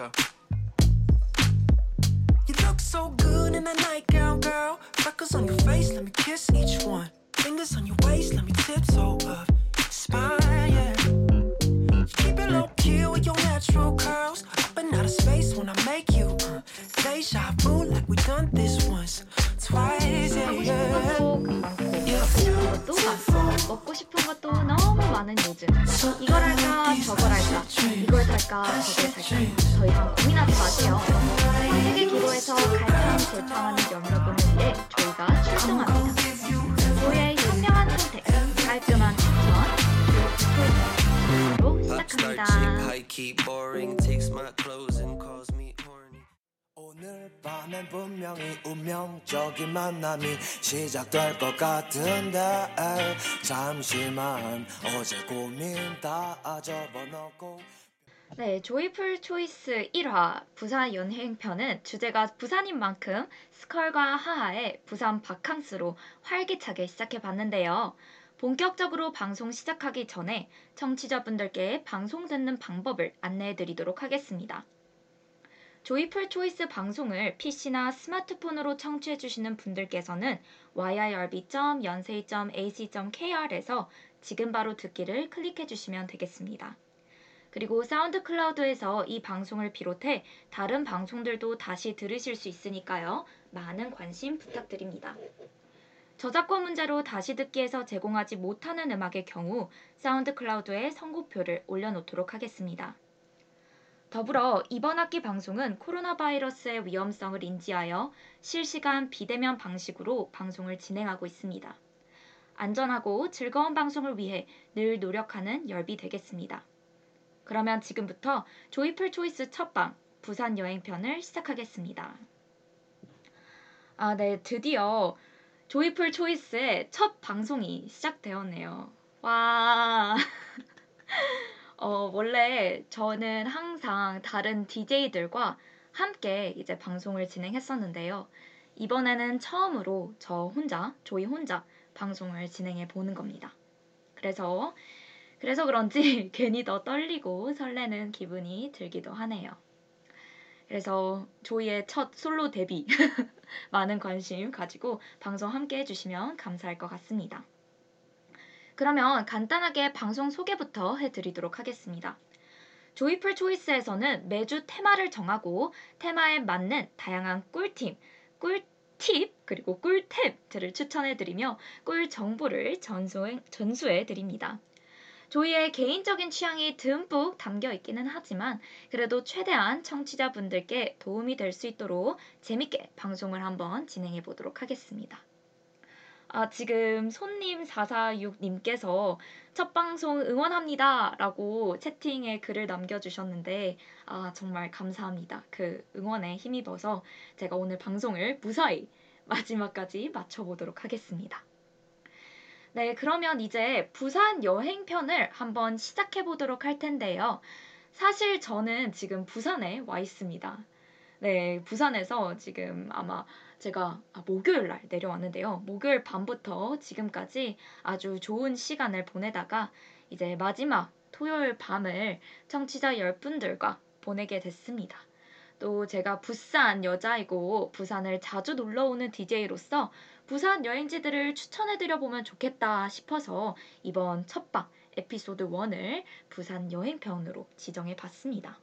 go. You look so good in that nightgown, girl. Freckles on your face, let me kiss each one. Fingers on your waist, let me tiptoe up. Spine, yeah. You keep it low key with your natural curls. Up and out of space when I make you. Uh, deja vu, like we done this once, twice, yeah, 하고 싶은 yeah. 것도 많고 배우는 것도 많고 먹고 싶은 것도 너무 많은 요즘 이걸 할까 저걸 할까 살까 더 이상 고민하지 마세요. 세계 기로에서 갈팡질팡하는 여러분을 위해 저희가 출동합니다. 저희의 현명한 선택 깔끔한 추천 star 시작합니다. 오늘 밤엔 분명히 운명적인 만남이 시작될 것 같은데 잠시만 어제 고민 다 접어놓고 네, 조이풀 초이스 1화 부산 연행편은 주제가 부산인 만큼 스컬과 하하의 부산 바캉스로 활기차게 시작해 봤는데요. 본격적으로 방송 시작하기 전에 청취자분들께 방송 듣는 방법을 안내해 드리도록 하겠습니다. 조이풀 초이스 방송을 PC나 스마트폰으로 청취해 주시는 분들께서는 yirb.yonsei.ac.kr에서 지금 바로 듣기를 클릭해 주시면 되겠습니다. 그리고 사운드 클라우드에서 이 방송을 비롯해 다른 방송들도 다시 들으실 수 있으니까요. 많은 관심 부탁드립니다. 저작권 문제로 다시 듣기에서 제공하지 못하는 음악의 경우 사운드 클라우드에 선곡표를 올려놓도록 하겠습니다. 더불어 이번 학기 방송은 코로나 바이러스의 위험성을 인지하여 실시간 비대면 방식으로 방송을 진행하고 있습니다. 안전하고 즐거운 방송을 위해 늘 노력하는 열비 되겠습니다. 그러면 지금부터 조이풀 초이스 첫방 부산 여행편을 시작하겠습니다. 아, 네, 드디어 조이풀 초이스의 첫 방송이 시작되었네요. 와. 어, 원래 저는 항상 다른 DJ들과 함께 이제 방송을 진행했었는데요. 이번에는 처음으로 저 혼자, 조이 혼자 방송을 진행해 보는 겁니다. 그래서 그래서 그런지 괜히 더 떨리고 설레는 기분이 들기도 하네요. 그래서 조이의 첫 솔로 데뷔 많은 관심 가지고 방송 함께 해주시면 감사할 것 같습니다. 그러면 간단하게 방송 소개부터 해드리도록 하겠습니다. 조이풀 초이스에서는 매주 테마를 정하고 테마에 맞는 다양한 꿀팁, 꿀팁 그리고 꿀템들을 추천해드리며 꿀 정보를 전수해, 전수해드립니다. 조이의 개인적인 취향이 듬뿍 담겨 있기는 하지만 그래도 최대한 청취자분들께 도움이 될 수 있도록 재밌게 방송을 한번 진행해 보도록 하겠습니다. 아, 지금 손님 446님께서 첫 방송 응원합니다 라고 채팅에 글을 남겨주셨는데, 아, 정말 감사합니다. 그 응원에 힘입어서 제가 오늘 방송을 무사히 마지막까지 마쳐보도록 하겠습니다. 네, 그러면 이제 부산 여행편을 한번 시작해 보도록 할 텐데요. 사실 저는 지금 부산에 와 있습니다. 네, 부산에서 지금 아마 제가 아, 목요일 날 내려왔는데요. 목요일 밤부터 지금까지 아주 좋은 시간을 보내다가 이제 마지막 토요일 밤을 청취자 열분들과 보내게 됐습니다. 또 제가 부산 여자이고 부산을 자주 놀러 오는 DJ로서 부산 여행지들을 추천해드려 보면 좋겠다 싶어서 이번 첫방 에피소드 1을 부산 여행편으로 지정해 봤습니다.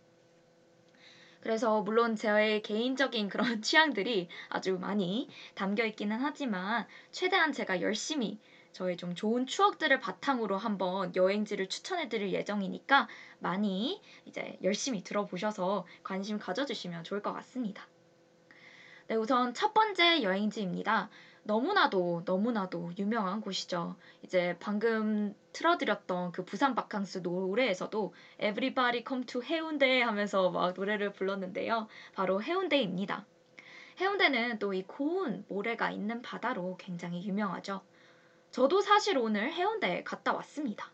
그래서 물론 저의 개인적인 그런 취향들이 아주 많이 담겨 있기는 하지만 최대한 제가 열심히 저의 좀 좋은 추억들을 바탕으로 한번 여행지를 추천해 드릴 예정이니까 많이 이제 열심히 들어보셔서 관심 가져주시면 좋을 것 같습니다. 네, 우선 첫 번째 여행지입니다. 너무나도 너무나도 유명한 곳이죠. 이제 방금 틀어드렸던 그 부산 바캉스 노래에서도 Everybody Come to 해운대 하면서 막 노래를 불렀는데요. 바로 해운대입니다. 해운대는 또 이 고운 모래가 있는 바다로 굉장히 유명하죠. 저도 사실 오늘 해운대에 갔다 왔습니다.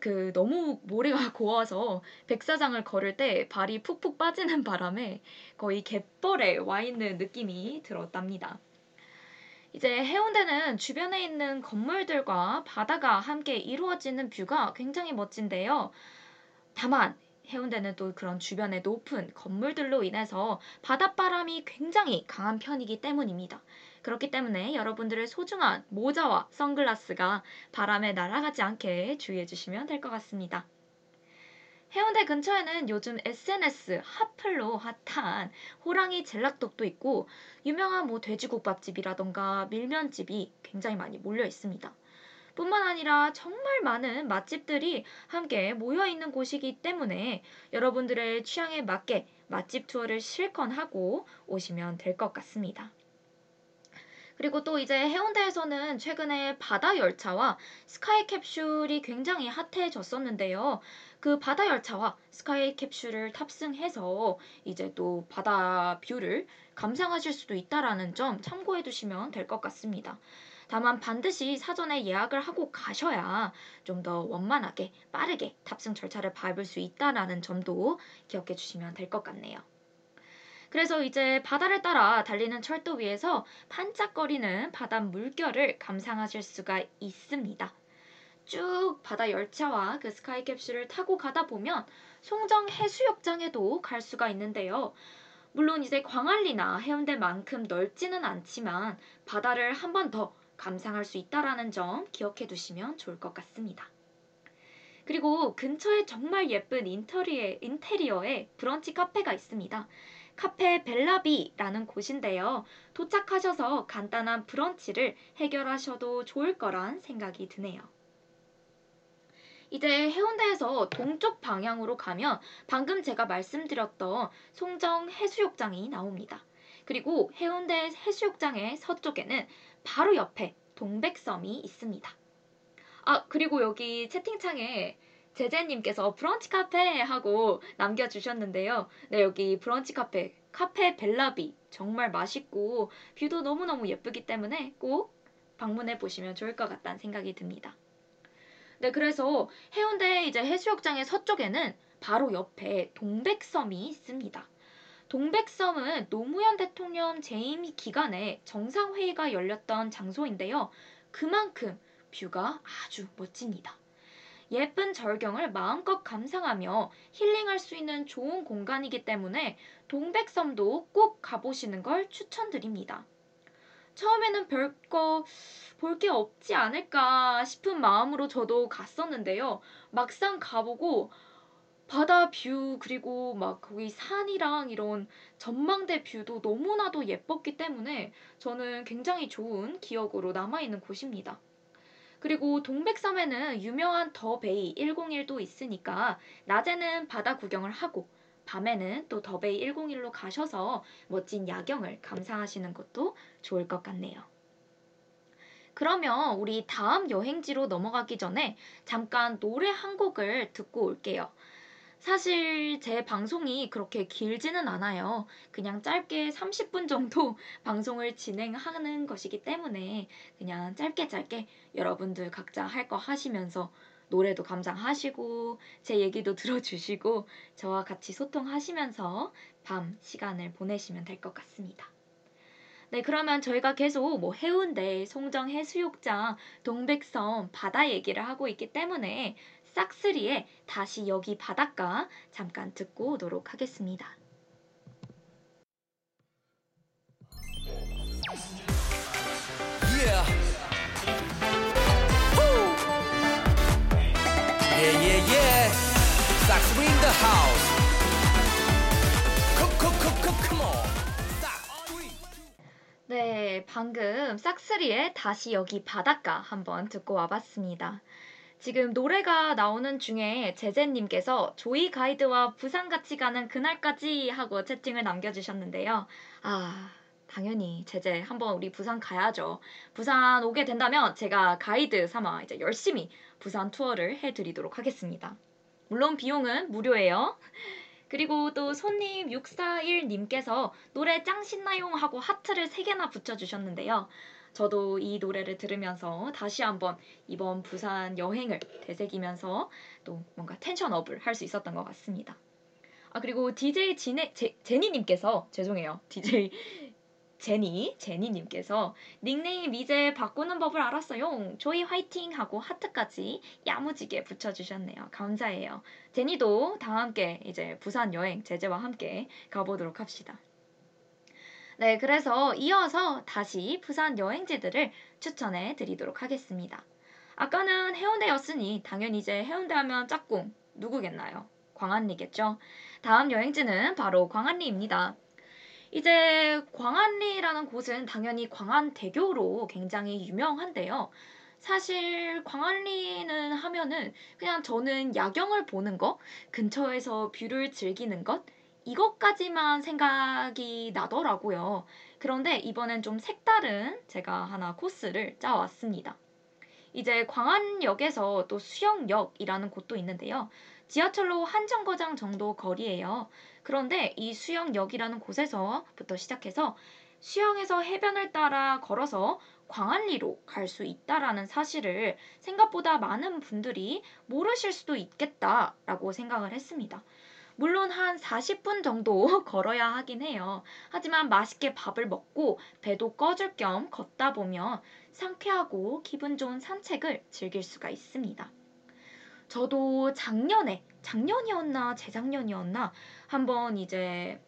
그 너무 모래가 고와서 백사장을 걸을 때 발이 푹푹 빠지는 바람에 거의 갯벌에 와 있는 느낌이 들었답니다. 이제 해운대는 주변에 있는 건물들과 바다가 함께 이루어지는 뷰가 굉장히 멋진데요. 다만 해운대는 또 그런 주변의 높은 건물들로 인해서 바닷바람이 굉장히 강한 편이기 때문입니다. 그렇기 때문에 여러분들의 소중한 모자와 선글라스가 바람에 날아가지 않게 주의해 주시면 될 것 같습니다. 해운대 근처에는 요즘 SNS 핫플로 핫한 호랑이 젤락떡도 있고 유명한 뭐 돼지국밥집이라던가 밀면집이 굉장히 많이 몰려 있습니다. 뿐만 아니라 정말 많은 맛집들이 함께 모여 있는 곳이기 때문에 여러분들의 취향에 맞게 맛집 투어를 실컷 하고 오시면 될 것 같습니다. 그리고 또 이제 해운대에서는 최근에 바다 열차와 스카이 캡슐이 굉장히 hot해졌었는데요. 그 바다 열차와 스카이 캡슐을 탑승해서 이제 또 바다 view를 감상하실 수도 있다라는 점 참고해 두시면 될 것 같습니다. 다만 반드시 사전에 예약을 하고 가셔야 좀 더 원만하게 빠르게 탑승 절차를 밟을 수 있다라는 점도 기억해 주시면 될 것 같네요. 그래서 이제 바다를 따라 달리는 철도 위에서 반짝거리는 바다 물결을 감상하실 수가 있습니다. 쭉 바다 열차와 그 스카이 캡슐을 타고 가다 보면 송정 해수욕장에도 갈 수가 있는데요. 물론 이제 광안리나 해운대만큼 넓지는 않지만 바다를 한 번 더 감상할 수 있다라는 점 기억해 두시면 좋을 것 같습니다. 그리고 근처에 정말 예쁜 인터리에, 인테리어에 브런치 카페가 있습니다. 카페 벨라비라는 곳인데요. 도착하셔서 간단한 브런치를 해결하셔도 좋을 거란 생각이 드네요. 이제 해운대에서 동쪽 방향으로 가면 방금 제가 말씀드렸던 송정 해수욕장이 나옵니다. 그리고 해운대 해수욕장의 서쪽에는 바로 옆에 동백섬이 있습니다. 아, 그리고 여기 채팅창에 제제님께서 브런치 카페 하고 남겨주셨는데요. 네, 여기 브런치 카페, 카페 벨라비 정말 맛있고 view도 너무너무 예쁘기 때문에 꼭 방문해 보시면 좋을 것 같다는 생각이 듭니다. 네, 그래서 해운대 이제 해수욕장의 서쪽에는 바로 옆에 동백섬이 있습니다. 동백섬은 노무현 대통령 재임 기간에 정상회의가 열렸던 장소인데요. 그만큼 뷰가 아주 멋집니다. 예쁜 절경을 마음껏 감상하며 힐링할 수 있는 좋은 공간이기 때문에 동백섬도 꼭 가보시는 걸 추천드립니다. 처음에는 별거 볼 게 없지 않을까 싶은 마음으로 저도 갔었는데요. 막상 가보고 바다 view 그리고 막 거기 산이랑 이런 전망대 view도 너무나도 예뻤기 때문에 저는 굉장히 좋은 기억으로 남아있는 곳입니다. 그리고 동백섬에는 유명한 더베이 101도 있으니까 낮에는 바다 구경을 하고 밤에는 또 더베이 101로 가셔서 멋진 야경을 감상하시는 것도 좋을 것 같네요. 그러면 우리 다음 여행지로 넘어가기 전에 잠깐 노래 한 곡을 듣고 올게요. 사실 제 방송이 그렇게 길지는 않아요. 그냥 짧게 30분 정도 방송을 진행하는 것이기 때문에 그냥 짧게 짧게 여러분들 각자 할 거 하시면서 노래도 감상하시고 제 얘기도 들어주시고 저와 같이 소통하시면서 밤 시간을 보내시면 될 것 같습니다. 네, 그러면 저희가 계속 뭐 해운대, 송정 해수욕장, 동백섬, 바다 얘기를 하고 있기 때문에 싹스리의 다시 여기 바닷가 잠깐 듣고 오도록 하겠습니다. Yeah. Yeah, yeah, in the house. 네, 방금 싹스리의 다시 여기 바닷가 한번 듣고 와봤습니다. 지금 노래가 나오는 중에 제제님께서 조이 가이드와 부산 같이 가는 그날까지 하고 채팅을 남겨주셨는데요. 아, 당연히 제제 한번 우리 부산 가야죠. 부산 오게 된다면 제가 가이드 삼아 이제 열심히 부산 투어를 해드리도록 하겠습니다. 물론 비용은 무료예요. 그리고 또 손님 641님께서 노래 짱 신나용 하고 하트를 3개나 붙여주셨는데요. 저도 이 노래를 들으면서 다시 한번 이번 부산 여행을 되새기면서 또 뭔가 텐션업을 할 수 있었던 것 같습니다. 아 그리고 DJ 지네 제, 제니님께서 죄송해요 DJ 제니, 제니님께서 닉네임 이제 바꾸는 법을 알았어요. 조이 화이팅 하고 하트까지 야무지게 붙여주셨네요. 감사해요. 제니도 다 함께 이제 부산 여행 제재와 함께 가보도록 합시다. 네, 그래서 이어서 다시 부산 여행지들을 추천해 드리도록 하겠습니다. 아까는 해운대였으니 당연히 이제 해운대 하면 짝꿍 누구겠나요? 광안리겠죠? 다음 여행지는 바로 광안리입니다. 이제 광안리라는 곳은 당연히 광안대교로 굉장히 유명한데요. 사실 광안리는 하면은 그냥 저는 야경을 보는 것, 근처에서 view를 즐기는 것, 이것까지만 생각이 나더라고요. 그런데 이번엔 좀 색다른 제가 하나 코스를 짜왔습니다. 이제 광안역에서 또 수영역이라는 곳도 있는데요. 지하철로 한 정거장 정도 거리예요. 그런데 이 수영역이라는 곳에서부터 시작해서 수영에서 해변을 따라 걸어서 광안리로 갈 수 있다라는 사실을 생각보다 많은 분들이 모르실 수도 있겠다라고 생각을 했습니다. 물론 한 40분 정도 걸어야 하긴 해요. 하지만 맛있게 밥을 먹고 배도 꺼줄 겸 걷다 보면 상쾌하고 기분 좋은 산책을 즐길 수가 있습니다. 저도 작년에, 작년이었나 재작년이었나 한번 이제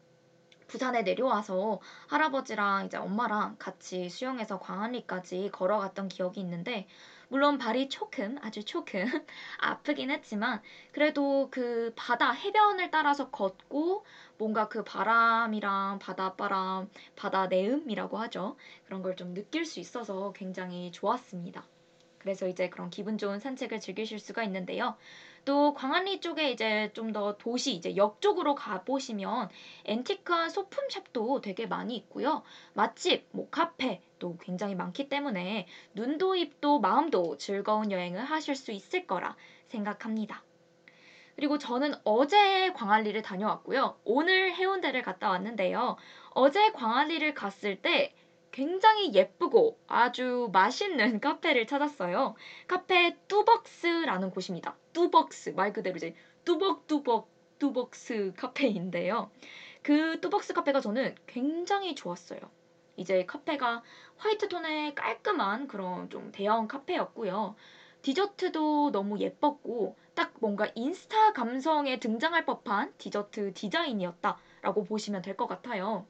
부산에 내려와서 할아버지랑 이제 엄마랑 같이 수영해서 광안리까지 걸어갔던 기억이 있는데 물론 발이 조금 아주 조금 아프긴 했지만 그래도 그 바다 해변을 따라서 걷고 뭔가 그 바람이랑 바닷바람 바다 내음이라고 하죠 그런 걸 좀 느낄 수 있어서 굉장히 좋았습니다. 그래서 이제 그런 기분 좋은 산책을 즐기실 수가 있는데요. 또 광안리 쪽에 이제 좀 더 도시 이제 역 쪽으로 가 보시면 앤티크한 소품샵도 되게 많이 있고요. 맛집, 뭐 카페 도 굉장히 많기 때문에 눈도 입도 마음도 즐거운 여행을 하실 수 있을 거라 생각합니다. 그리고 저는 어제 광안리를 다녀왔고요. 오늘 해운대를 갔다 왔는데요. 어제 광안리를 갔을 때 굉장히 예쁘고 아주 맛있는 카페를 찾았어요. 카페 뚜벅스라는 곳입니다. 뚜벅스 말 그대로 이제 뚜벅뚜벅 뚜벅스 카페인데요. 그 뚜벅스 카페가 저는 굉장히 좋았어요. 이제 카페가 화이트 톤의 깔끔한 그런 좀 대형 카페였고요. 디저트도 너무 예뻤고 딱 뭔가 인스타 감성에 등장할 법한 디저트 디자인이었다라고 보시면 될 것 같아요.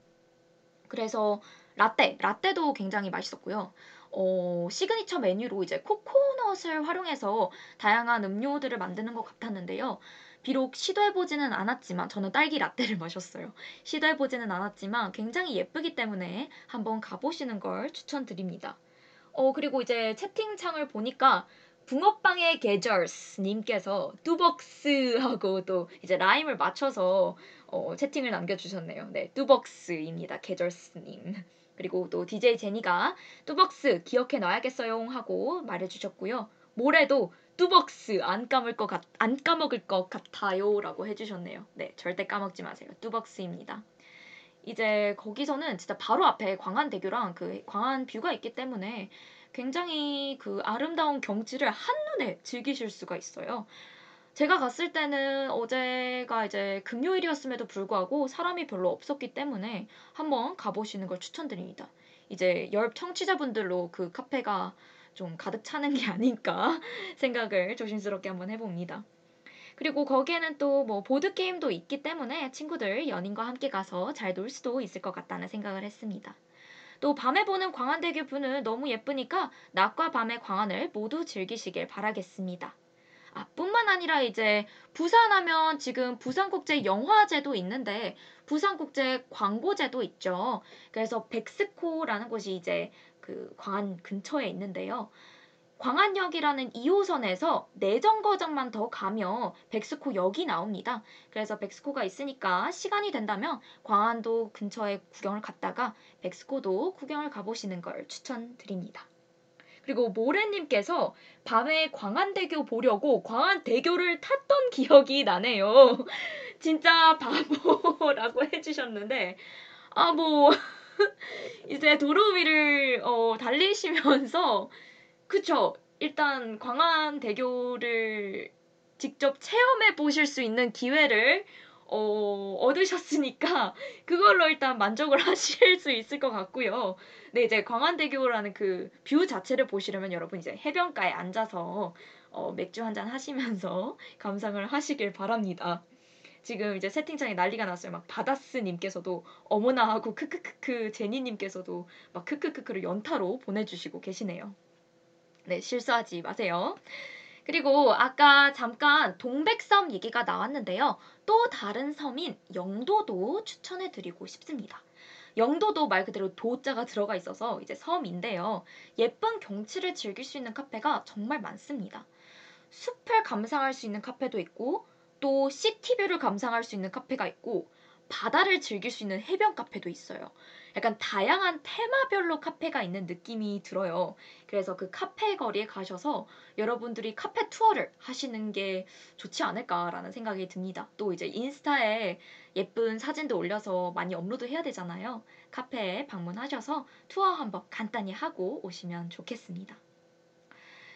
그래서 라떼, 라떼도 굉장히 맛있었고요. 어, 시그니처 메뉴로 이제 코코넛을 활용해서 다양한 음료들을 만드는 것 같았는데요. 비록 시도해보지는 않았지만 저는 딸기 라떼를 마셨어요. 시도해보지는 않았지만 굉장히 예쁘기 때문에 한번 가보시는 걸 추천드립니다. 어, 그리고 이제 채팅창을 보니까 붕어빵의 계절스 님께서 뚜벅스 하고 또 이제 rhyme을 맞춰서 어, 채팅을 남겨주셨네요. 네, 뚜벅스입니다. 계절스 님. 그리고 또 DJ 제니가 뚜벅스 기억해 놔야겠어요 하고 말해주셨고요. 모레도 뚜벅스 안 까먹을 것 같, 안 까먹을 것 같아요 라고 해주셨네요. 네, 절대 까먹지 마세요. 뚜벅스입니다. 이제 거기서는 진짜 바로 앞에 광안대교랑 그 광안 뷰가 있기 때문에 굉장히 그 아름다운 경치를 한눈에 즐기실 수가 있어요. 제가 갔을 때는 어제가 이제 금요일이었음에도 불구하고 사람이 별로 없었기 때문에 한번 가보시는 걸 추천드립니다. 이제 열 청취자분들로 그 카페가 좀 가득 차는 게 아닐까 생각을 조심스럽게 한번 해봅니다. 그리고 거기에는 또 뭐 보드게임도 있기 때문에 친구들 연인과 함께 가서 잘 놀 수도 있을 것 같다는 생각을 했습니다. 또 밤에 보는 광안대교 뷰는 너무 예쁘니까 낮과 밤의 광안을 모두 즐기시길 바라겠습니다. 아, 뿐만 아니라 이제 부산하면 지금 부산국제 영화제도 있는데 부산국제 광고제도 있죠. 그래서 백스코라는 곳이 이제 그 광안 근처에 있는데요. 광안역이라는 2호선에서 내정거장만 더 가면 백스코역이 나옵니다. 그래서 백스코가 있으니까 시간이 된다면 광안도 근처에 구경을 갔다가 백스코도 구경을 가보시는 걸 추천드립니다. 그리고 모래님께서 밤에 광안대교 보려고 광안대교를 탔던 기억이 나네요. 진짜 바보라고 해주셨는데, 아, 뭐, 이제 도로 위를 어, 달리시면서, 그쵸. 일단 광안대교를 직접 체험해 보실 수 있는 기회를 어, 얻으셨으니까 그걸로 일단 만족을 하실 수 있을 것 같고요. 네, 이제 광안대교라는 그 view 자체를 보시려면 여러분 이제 해변가에 앉아서 어, 맥주 한 잔 하시면서 감상을 하시길 바랍니다. 지금 이제 채팅창에 난리가 났어요. 막 바다스님께서도 어머나 하고 크크크크 제니님께서도 막 크크크크를 연타로 보내주시고 계시네요. 네, 실수하지 마세요. 그리고 아까 잠깐 동백섬 얘기가 나왔는데요. 또 다른 섬인 영도도 추천해 드리고 싶습니다. 영도도 말 그대로 도자가 들어가 있어서 이제 섬인데요. 예쁜 경치를 즐길 수 있는 카페가 정말 많습니다. 숲을 감상할 수 있는 카페도 있고 또 시티뷰를 감상할 수 있는 카페가 있고 바다를 즐길 수 있는 해변 카페도 있어요. 약간 다양한 테마별로 카페가 있는 느낌이 들어요. 그래서 그 카페 거리에 가셔서 여러분들이 카페 투어를 하시는 게 좋지 않을까라는 생각이 듭니다. 또 이제 인스타에 예쁜 사진도 올려서 많이 업로드 해야 되잖아요. 카페에 방문하셔서 투어 한번 간단히 하고 오시면 좋겠습니다.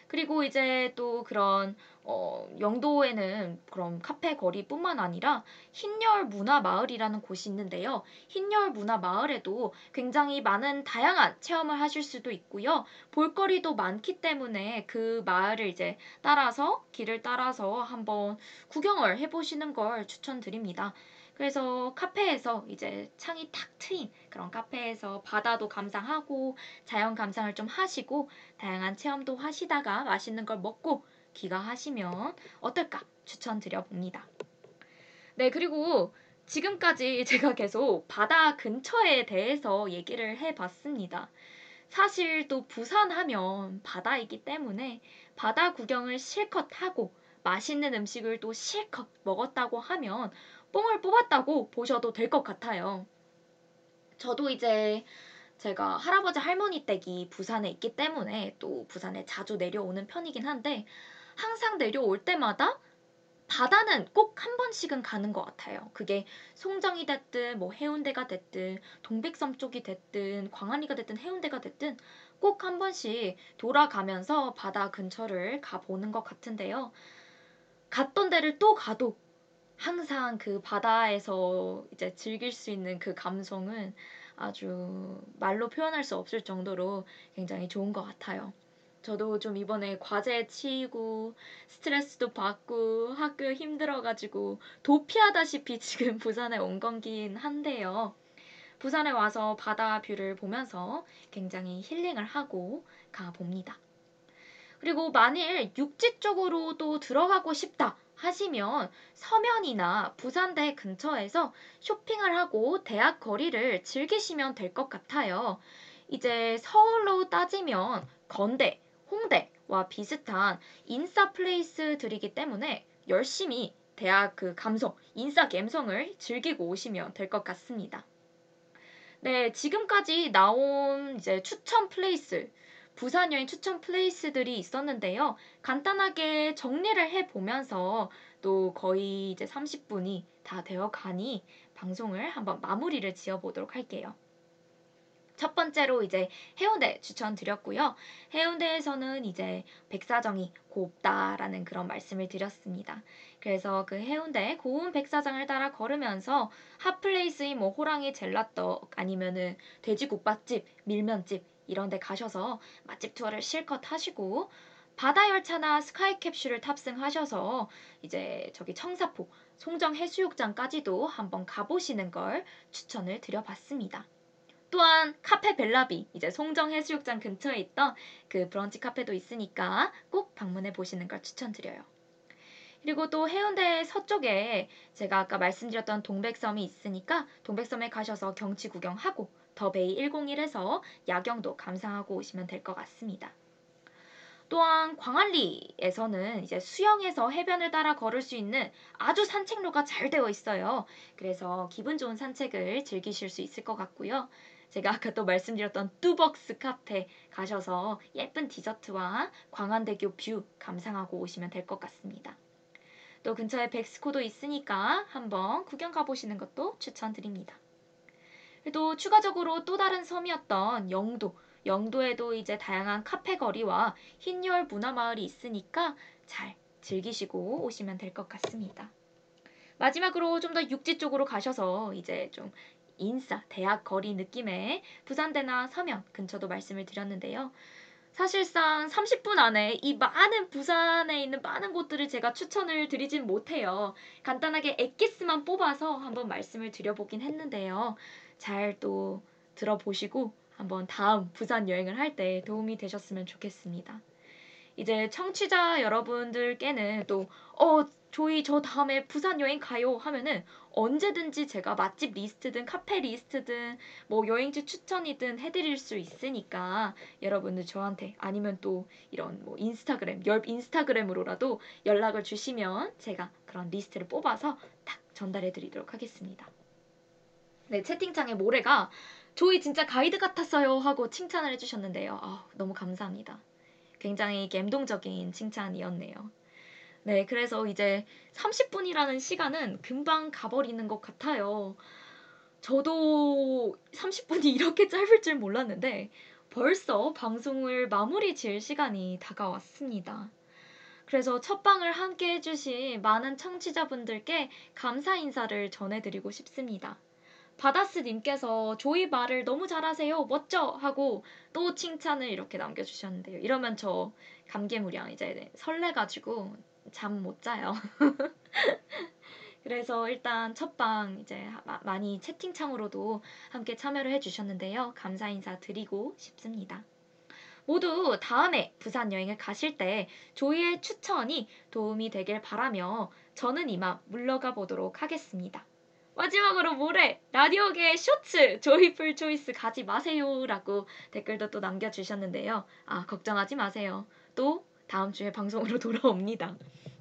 그리고 이제 또 그런 어, 영도에는 그럼 카페 거리뿐만 아니라 흰열 문화 마을이라는 곳이 있는데요. 흰열 문화 마을에도 굉장히 많은 다양한 체험을 하실 수도 있고요. 볼거리도 많기 때문에 그 마을을 이제 따라서 길을 따라서 한번 구경을 해보시는 걸 추천드립니다. 그래서 카페에서 이제 창이 탁 트인 그런 카페에서 바다도 감상하고 자연 감상을 좀 하시고 다양한 체험도 하시다가 맛있는 걸 먹고 귀가하시면 어떨까 추천드려 봅니다. 네, 그리고 지금까지 제가 계속 바다 근처에 대해서 얘기를 해 봤습니다. 사실 또 부산 하면 바다이기 때문에 바다 구경을 실컷 하고 맛있는 음식을 또 실컷 먹었다고 하면 뽕을 뽑았다고 보셔도 될 것 같아요. 저도 이제 제가 할아버지 할머니 댁이 부산에 있기 때문에 또 부산에 자주 내려오는 편이긴 한데 항상 내려올 때마다 바다는 꼭 한 번씩은 가는 것 같아요. 그게 송정이 됐든 뭐 해운대가 됐든 동백섬 쪽이 됐든 광안리가 됐든 해운대가 됐든 꼭 한 번씩 돌아가면서 바다 근처를 가보는 것 같은데요. 갔던 데를 또 가도 항상 그 바다에서 이제 즐길 수 있는 그 감성은 아주 말로 표현할 수 없을 정도로 굉장히 좋은 것 같아요. 저도 좀 이번에 과제에 치이고 스트레스도 받고 학교 힘들어가지고 도피하다시피 지금 부산에 온 건긴 한데요. 부산에 와서 바다 view를 보면서 굉장히 힐링을 하고 가봅니다. 그리고 만일 육지 쪽으로 또 들어가고 싶다 하시면 서면이나 부산대 근처에서 쇼핑을 하고 대학 거리를 즐기시면 될 것 같아요. 이제 서울로 따지면 건대, 홍대와 비슷한 인싸 place들이기 때문에 열심히 대학 그 감성, 인싸 감성을 즐기고 오시면 될 것 같습니다. 네, 지금까지 나온 이제 추천 플레이스, 부산 여행 추천 플레이스들이 있었는데요. 간단하게 정리를 해 보면서 또 거의 이제 30분이 다 되어 가니 방송을 한번 마무리를 지어 보도록 할게요. 첫 번째로 이제 해운대 추천드렸고요. 해운대에서는 이제 백사정이 곱다라는 그런 말씀을 드렸습니다. 그래서 그 해운대 고운 백사장을 따라 걸으면서 hot place인 뭐 호랑이 젤라떡 아니면은 돼지국밥집, 밀면집 이런 데 가셔서 맛집 투어를 실컷 하시고 바다 열차나 스카이 캡슐을 탑승하셔서 이제 저기 청사포 송정 해수욕장까지도 한번 가보시는 걸 추천을 드려봤습니다. 또한 카페 벨라비 이제 송정 해수욕장 근처에 있던 그 브런치 카페도 있으니까 꼭 방문해 보시는 걸 추천드려요. 그리고 또 해운대 서쪽에 제가 아까 말씀드렸던 동백섬이 있으니까 동백섬에 가셔서 경치 구경하고 더베이 101에서 야경도 감상하고 오시면 될 것 같습니다. 또한 광안리에서는 이제 수영해서 해변을 따라 걸을 수 있는 아주 산책로가 잘 되어 있어요. 그래서 기분 좋은 산책을 즐기실 수 있을 것 같고요. 제가 아까 또 말씀드렸던 뚜벅스 카페 가셔서 예쁜 디저트와 광안대교 뷰 감상하고 오시면 될 것 같습니다. 또 근처에 백스코도 있으니까 한번 구경 가보시는 것도 추천드립니다. 또 추가적으로 또 다른 섬이었던 영도, 영도에도 이제 다양한 카페 거리와 흰열 문화 마을이 있으니까 잘 즐기시고 오시면 될 것 같습니다. 마지막으로 좀 더 육지 쪽으로 가셔서 이제 좀 인싸, 대학 거리 느낌의 부산대나 서면 근처도 말씀을 드렸는데요. 사실상 30분 안에 이 많은 부산에 있는 많은 곳들을 제가 추천을 드리진 못해요. 간단하게 엑기스만 뽑아서 한번 말씀을 드려보긴 했는데요. 잘 또 들어보시고 한번 다음 부산 여행을 할 때 도움이 되셨으면 좋겠습니다. 이제 청취자 여러분들께는 또, 어, 조이 저 다음에 부산 여행 가요 하면은 언제든지 제가 맛집 리스트든 카페 리스트든 뭐 여행지 추천이든 해드릴 수 있으니까 여러분들 저한테 아니면 또 이런 뭐 인스타그램, 열 인스타그램으로라도 연락을 주시면 제가 그런 리스트를 뽑아서 딱 전달해 드리도록 하겠습니다. 네, 채팅창에 모래가 조이 진짜 가이드 같았어요 하고 칭찬을 해주셨는데요. 아, 너무 감사합니다. 굉장히 감동적인 칭찬이었네요. 네, 그래서 이제 30분이라는 시간은 금방 가버리는 것 같아요. 저도 30분이 이렇게 짧을 줄 몰랐는데 벌써 방송을 마무리 지을 시간이 다가왔습니다. 그래서 첫 방을 함께 해주신 많은 청취자분들께 감사 인사를 전해드리고 싶습니다. 바다스님께서 조이 말을 너무 잘하세요. 멋져! 하고 또 칭찬을 이렇게 남겨주셨는데요. 이러면 저 감개무량 이제 설레가지고 잠 못 자요. 그래서 일단 첫방 이제 많이 채팅창으로도 함께 참여를 해주셨는데요. 감사 인사 드리고 싶습니다. 모두 다음에 부산 여행을 가실 때 조이의 추천이 도움이 되길 바라며 저는 이만 물러가 보도록 하겠습니다. 마지막으로 모레 라디오계의 쇼츠 조이풀 초이스 가지 마세요라고 댓글도 또 남겨주셨는데요. 아 걱정하지 마세요. 또 다음 주에 방송으로 돌아옵니다.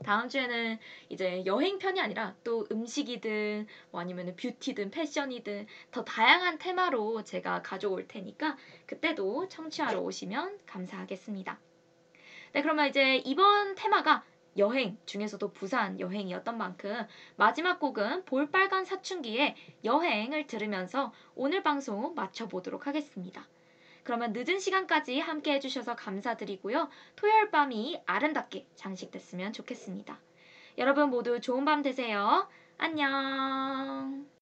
다음 주에는 이제 여행 편이 아니라 또 음식이든 뭐 아니면 뷰티든 패션이든 더 다양한 테마로 제가 가져올 테니까 그때도 청취하러 오시면 감사하겠습니다. 네, 그러면 이제 이번 테마가 여행 중에서도 부산 여행이었던 만큼 마지막 곡은 볼빨간 사춘기의 여행을 들으면서 오늘 방송 마쳐보도록 하겠습니다. 그러면 늦은 시간까지 함께 해주셔서 감사드리고요. 토요일 밤이 아름답게 장식됐으면 좋겠습니다. 여러분 모두 좋은 밤 되세요. 안녕.